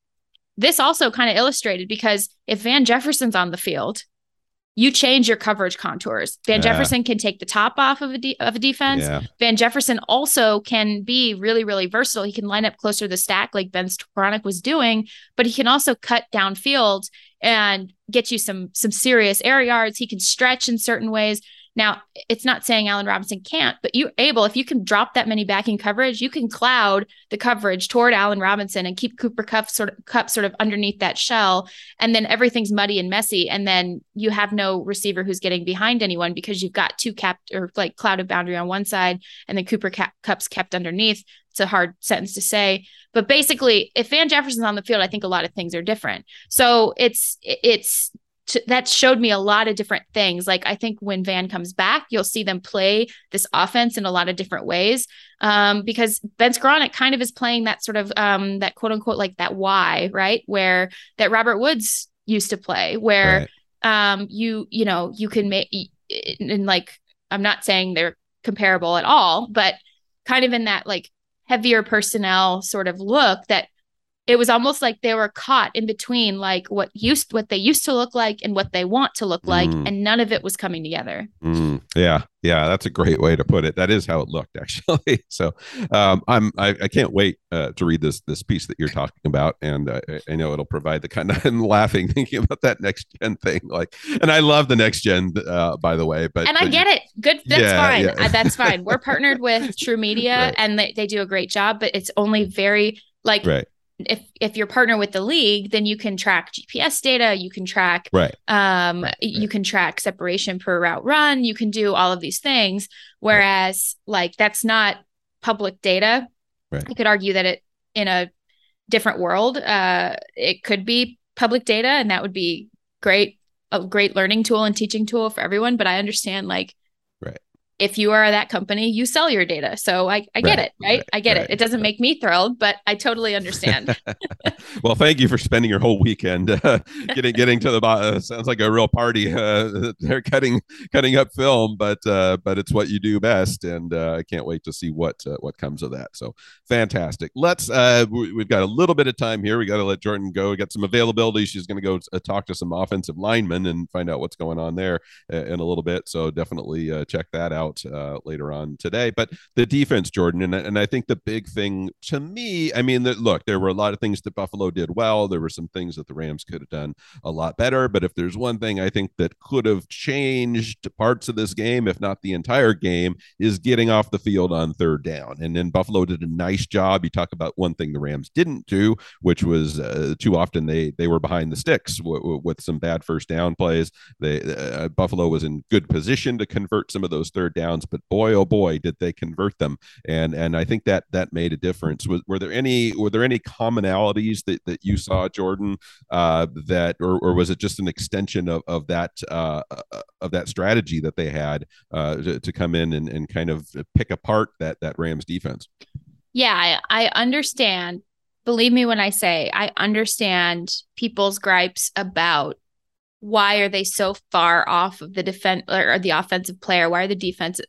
this also kind of illustrated because if Van Jefferson's on the field you change your coverage contours. Van yeah. Jefferson can take the top off of a de- of a defense. Yeah. Van Jefferson also can be really really versatile. He can line up closer to the stack like Ben Skowronek was doing, but he can also cut downfield and get you some some serious air yards. He can stretch in certain ways. Now, it's not saying Allen Robinson can't, but you're able, if you can drop that many backing coverage, you can cloud the coverage toward Allen Robinson and keep Cooper Kupp sort of Kupp sort of underneath that shell. And then everything's muddy and messy. And then you have no receiver who's getting behind anyone because you've got two capped or like clouded boundary on one side and then Cooper Cap- Kupp's kept underneath. It's a hard sentence to say. But basically, if Van Jefferson's on the field, I think a lot of things are different. So it's it's to, that showed me a lot of different things. Like I think when Van comes back, you'll see them play this offense in a lot of different ways. Um, because Ben Skowronek kind of is playing that sort of um, that quote unquote like that why right where that Robert Woods used to play, where right. um, you you know you can make and like I'm not saying they're comparable at all, but kind of in that like heavier personnel sort of look that it was almost like they were caught in between like what used what they used to look like and what they want to look like mm. and none of it was coming together.
Mm. yeah. Yeah. That's a great way to put it. That is how it looked actually. So um, i'm I, I, can't wait uh, to read this this piece that you're talking about. And uh, I know it'll provide the kind of i'm laughing thinking about that next gen thing. Like and i love the next gen uh, by the way but
and i
but,
get it. Good that's yeah, fine. yeah. that's fine. We're partnered with TruMedia right. and they, they do a great job but it's only very like
right
if if you're partner with the league, then you can track GPS data, you can track
right.
Um, right, you can track separation per route run, you can do all of these things. Whereas right. like that's not public data.
Right.
I could argue that it in a different world, uh, it could be public data, and that would be great, a great learning tool and teaching tool for everyone. But I understand like if you are that company, you sell your data. So I, I get right, it, right? right? I get right. it. It doesn't make me thrilled, but I totally understand.
well, thank you for spending your whole weekend uh, getting getting to the uh, sounds like a real party. Uh, they're cutting cutting up film, but uh, but it's what you do best, and uh, I can't wait to see what uh, what comes of that. So fantastic. Let's we, have got a little bit of time here. We got to let Jordan go. We got some availability. She's going to go talk to some offensive linemen and find out what's going on there in a little bit. So definitely check that out out uh, later on today. But the defense, Jordan, and, and I think the big thing to me, I mean, that look, there were a lot of things that Buffalo did well. There were some things that the Rams could have done a lot better. But if there's one thing I think that could have changed parts of this game, if not the entire game, is getting off the field on third down. And then Buffalo did a nice job. You talk about one thing the Rams didn't do, which was uh, too often they they were behind the sticks w- w- with some bad first down plays. They uh, Buffalo was in good position to convert some of those third downs, but boy, oh boy, did they convert them. And and I think that that made a difference. Was, were there any were there any commonalities that, that you saw, Jordan, uh, that or, or was it just an extension of, of that uh, uh of that strategy that they had uh, to, to come in and, and kind of pick apart that that Rams defense?
Yeah, I, I understand believe me when I say I understand people's gripes about why are they so far off of the defense or the offensive player? Why are the defense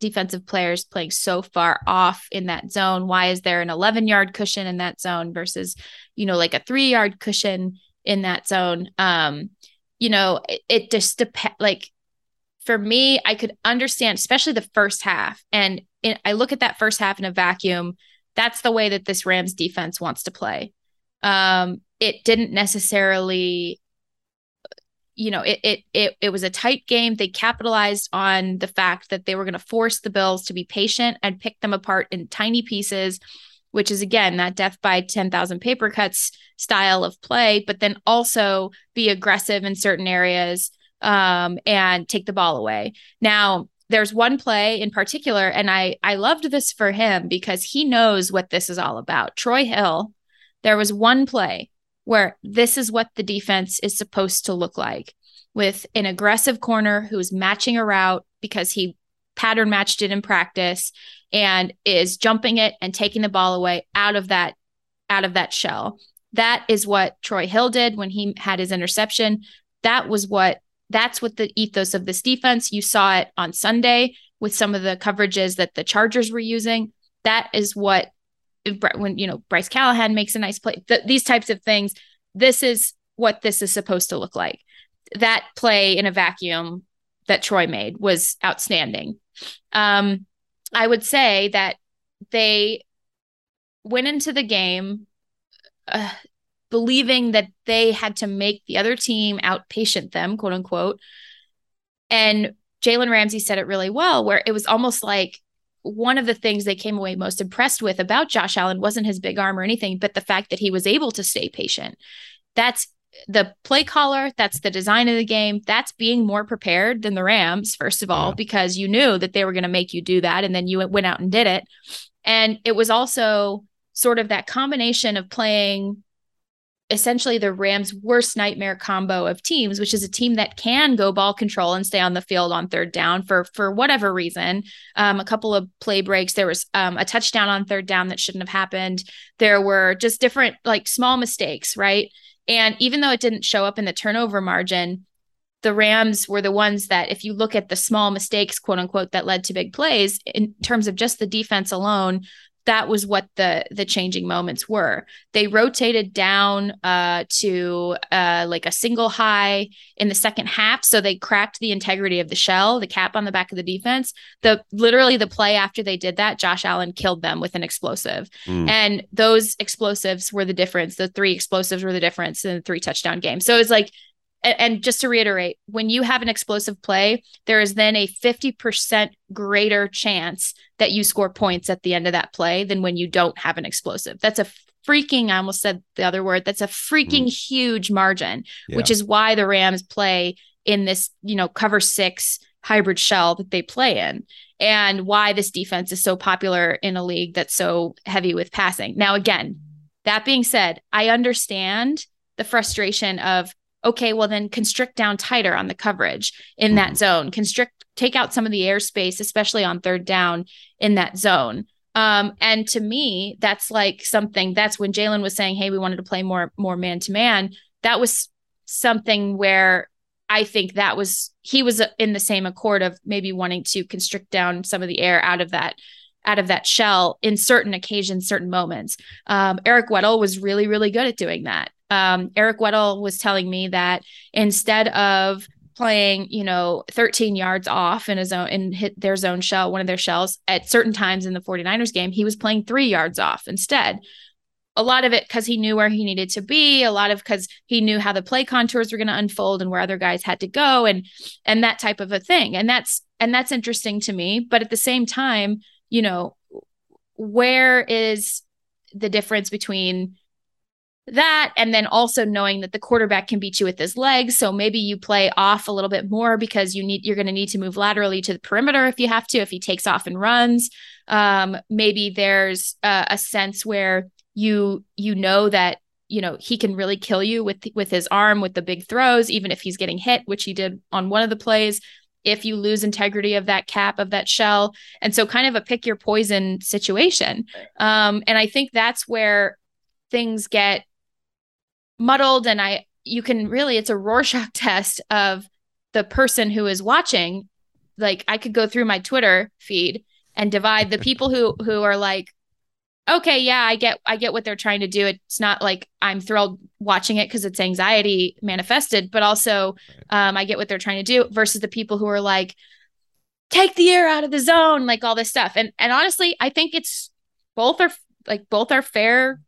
defensive players playing so far off in that zone? Why is there an 11 yard cushion in that zone versus, you know, like a three yard cushion in that zone? Um, you know, it, it just depends. Like for me, I could understand, especially the first half. And in, I look at that first half in a vacuum. That's the way that this Rams defense wants to play. Um, it didn't necessarily you know, it it it it was a tight game. They capitalized on the fact that they were going to force the Bills to be patient and pick them apart in tiny pieces, which is again that death by 10,000 paper cuts style of play, but then also be aggressive in certain areas um, and take the ball away. Now, there's one play in particular, and I I loved this for him because he knows what this is all about. Troy Hill, there was one play where this is what the defense is supposed to look like with an aggressive corner who's matching a route because he pattern matched it in practice and is jumping it and taking the ball away out of that out of that shell. That is what Troy Hill did when he had his interception. That was what that's what the ethos of this defense. You saw it on Sunday with some of the coverages that the Chargers were using. That is what when you know Bryce Callahan makes a nice play, th- these types of things. This is what this is supposed to look like. That play in a vacuum that Troy made was outstanding. Um, I would say that they went into the game uh, believing that they had to make the other team outpatient them, quote unquote. And Jalen Ramsey said it really well, where it was almost like one of the things they came away most impressed with about Josh Allen wasn't his big arm or anything, but the fact that he was able to stay patient. That's the play caller, that's the design of the game. That's being more prepared than the Rams, first of all, yeah. because you knew that they were going to make you do that. And then you went out and did it. And it was also sort of that combination of playing essentially the Rams' worst nightmare combo of teams, which is a team that can go ball control and stay on the field on third down for for whatever reason. Um, a couple of play breaks. There was um, a touchdown on third down that shouldn't have happened. There were just different like small mistakes, right? And even though it didn't show up in the turnover margin, the Rams were the ones that, if you look at the small mistakes, quote unquote, that led to big plays in terms of just the defense alone, that was what the the changing moments were. They rotated down uh, to uh, like a single high in the second half, so they cracked the integrity of the shell, the cap on the back of the defense. The literally the play after they did that, Josh Allen killed them with an explosive, mm. and those explosives were the difference. The three explosives were the difference in the three touchdown game. So it's like and just to reiterate, when you have an explosive play, there is then a 50% greater chance that you score points at the end of that play than when you don't have an explosive. That's a freaking, I almost said the other word, that's a freaking mm. huge margin, yeah. which is why the Rams play in this, you know, cover six hybrid shell that they play in and why this defense is so popular in a league that's so heavy with passing. Now, again, that being said, I understand the frustration of okay, well then constrict down tighter on the coverage in that mm-hmm. zone, constrict take out some of the airspace, especially on third down in that zone. Um, and to me, that's like something that's when Jalen was saying, Hey, we wanted to play more, more man to man. That was something where I think that was, he was in the same accord of maybe wanting to constrict down some of the air out of that out of that shell in certain occasions, certain moments. Um, Eric Weddle was really, really good at doing that. Um, Eric Weddle was telling me that instead of playing, you know, 13 yards off in his own and hit their zone shell, one of their shells at certain times in the 49ers game, he was playing three yards off instead. A lot of it because he knew where he needed to be, a lot of because he knew how the play contours were going to unfold and where other guys had to go and and that type of a thing. And that's and that's interesting to me. But at the same time, you know, where is the difference between that and then also knowing that the quarterback can beat you with his legs. So maybe you play off a little bit more because you need you're going to need to move laterally to the perimeter if you have to if he takes off and runs. Um, maybe there's a, a sense where you you know that you know he can really kill you with with his arm with the big throws even if he's getting hit which he did on one of the plays if you lose integrity of that cap of that shell. And so kind of a pick your poison situation. Um, and i think that's where things get muddled. And i you can really it's a rorschach test of the person who is watching. Like i could go through my twitter feed and divide the people who who are like okay, yeah, I get I get what they're trying to do. It's not like I'm thrilled watching it because it's anxiety manifested, but also um, I get what they're trying to do versus the people who are like, take the air out of the zone, like all this stuff. And and honestly, I think it's both are like both are fair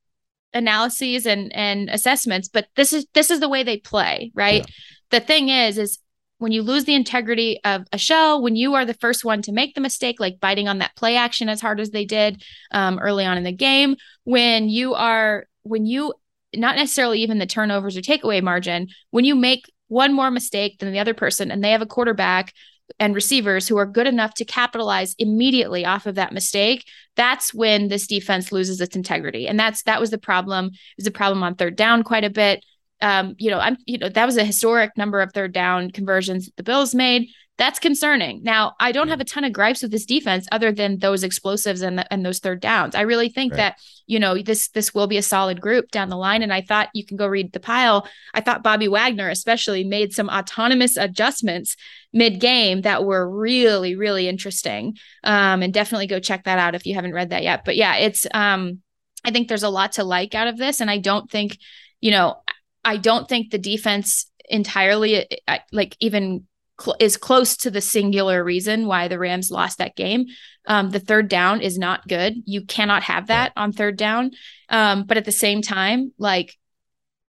analyses and and assessments, but this is this is the way they play, right? Yeah. The thing is, is when you lose the integrity of a shell, when you are the first one to make the mistake, like biting on that play action as hard as they did um, early on in the game, when you are, when you, not necessarily even the turnovers or takeaway margin, when you make one more mistake than the other person and they have a quarterback and receivers who are good enough to capitalize immediately off of that mistake that's when this defense loses its integrity. And that's that was the problem. It was a problem on third down quite a bit um, you know, I'm, you know, that was a historic number of third down conversions that the Bills made. That's concerning. Now, I don't have a ton of gripes with this defense other than those explosives and, the, and those third downs. I really think right. that, you know, this this will be a solid group down the line. And I thought you can go read the pile. I thought Bobby Wagner especially made some autonomous adjustments mid-game that were really, really interesting. Um, and definitely go check that out if you haven't read that yet. But yeah, it's um I think there's a lot to like out of this. And I don't think, you know, I don't think the defense entirely uh, like even cl- is close to the singular reason why the Rams lost that game. Um, the third down is not good. You cannot have that on third down. Um, but at the same time, like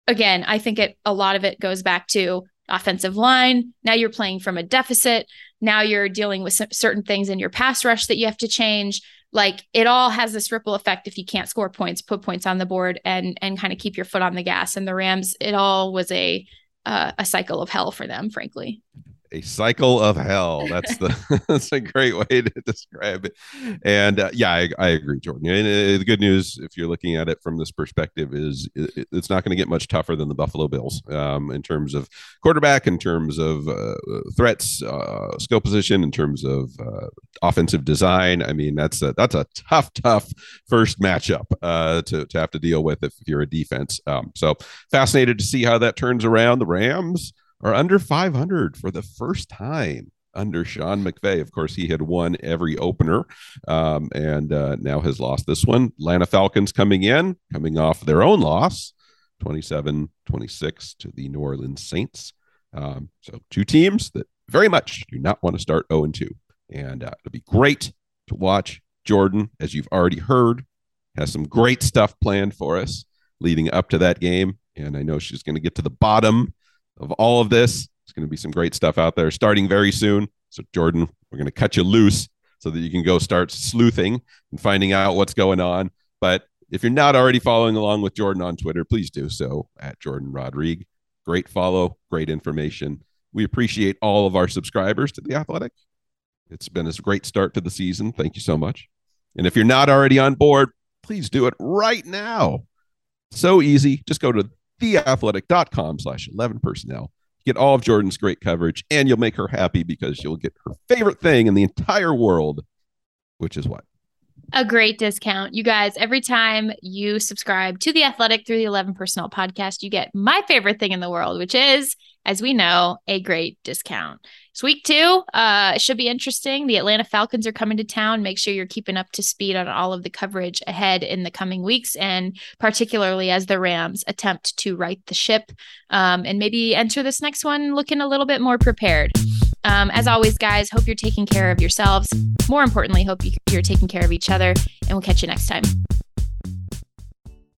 again, I think it a lot of it goes back to offensive line. Now you're playing from a deficit. Now you're dealing with certain things in your pass rush that you have to change. Like it all has this ripple effect if you can't score points put points on the board and and kind of keep your foot on the gas. And the rams it all was a uh, a cycle of hell for them frankly
a cycle of hell. That's the that's a great way to describe it. And uh, yeah, I, I, agree, Jordan. And uh, the good news, if you're looking at it from this perspective, is it, it's not going to get much tougher than the Buffalo Bills um, in terms of quarterback, in terms of uh, threats, uh, skill position, in terms of uh, offensive design. I mean, that's a that's a tough, tough first matchup uh, to to have to deal with if you're a defense. Um, so fascinated to see how that turns around. The Rams are under 500 for the first time under Sean McVay. Of course, he had won every opener um, and uh, now has lost this one. Atlanta Falcons coming in, coming off their own loss, 27 26 to the New Orleans Saints. Um, so, two teams that very much do not want to start 0 2. And uh, it'll be great to watch Jordan, as you've already heard, has some great stuff planned for us leading up to that game. And I know she's going to get to the bottom of all of this. It's going to be some great stuff out there starting very soon. So, Jordan, we're going to cut you loose so that you can go start sleuthing and finding out what's going on. But if you're not already following along with Jordan on Twitter, please do so at Jordan Rodrigue. Great follow, great information. We appreciate all of our subscribers to The Athletic. It's been a great start to the season. Thank you so much. And if you're not already on board, please do it right now. So easy. Just go to theathletic.com slash 11 personnel. get all of Jordan's great coverage, and you'll make her happy because you'll get her favorite thing in the entire world, which is what?
A great discount. You guys, every time you subscribe to The Athletic through the 11 Personnel podcast, you get my favorite thing in the world, which is, as we know, a great discount. It's week two. Uh, it should be interesting. The Atlanta Falcons are coming to town. Make sure you're keeping up to speed on all of the coverage ahead in the coming weeks, and particularly as the Rams attempt to right the ship um, and maybe enter this next one looking a little bit more prepared. Um, as always, guys, hope you're taking care of yourselves. More importantly, hope you're taking care of each other, and we'll catch you next time.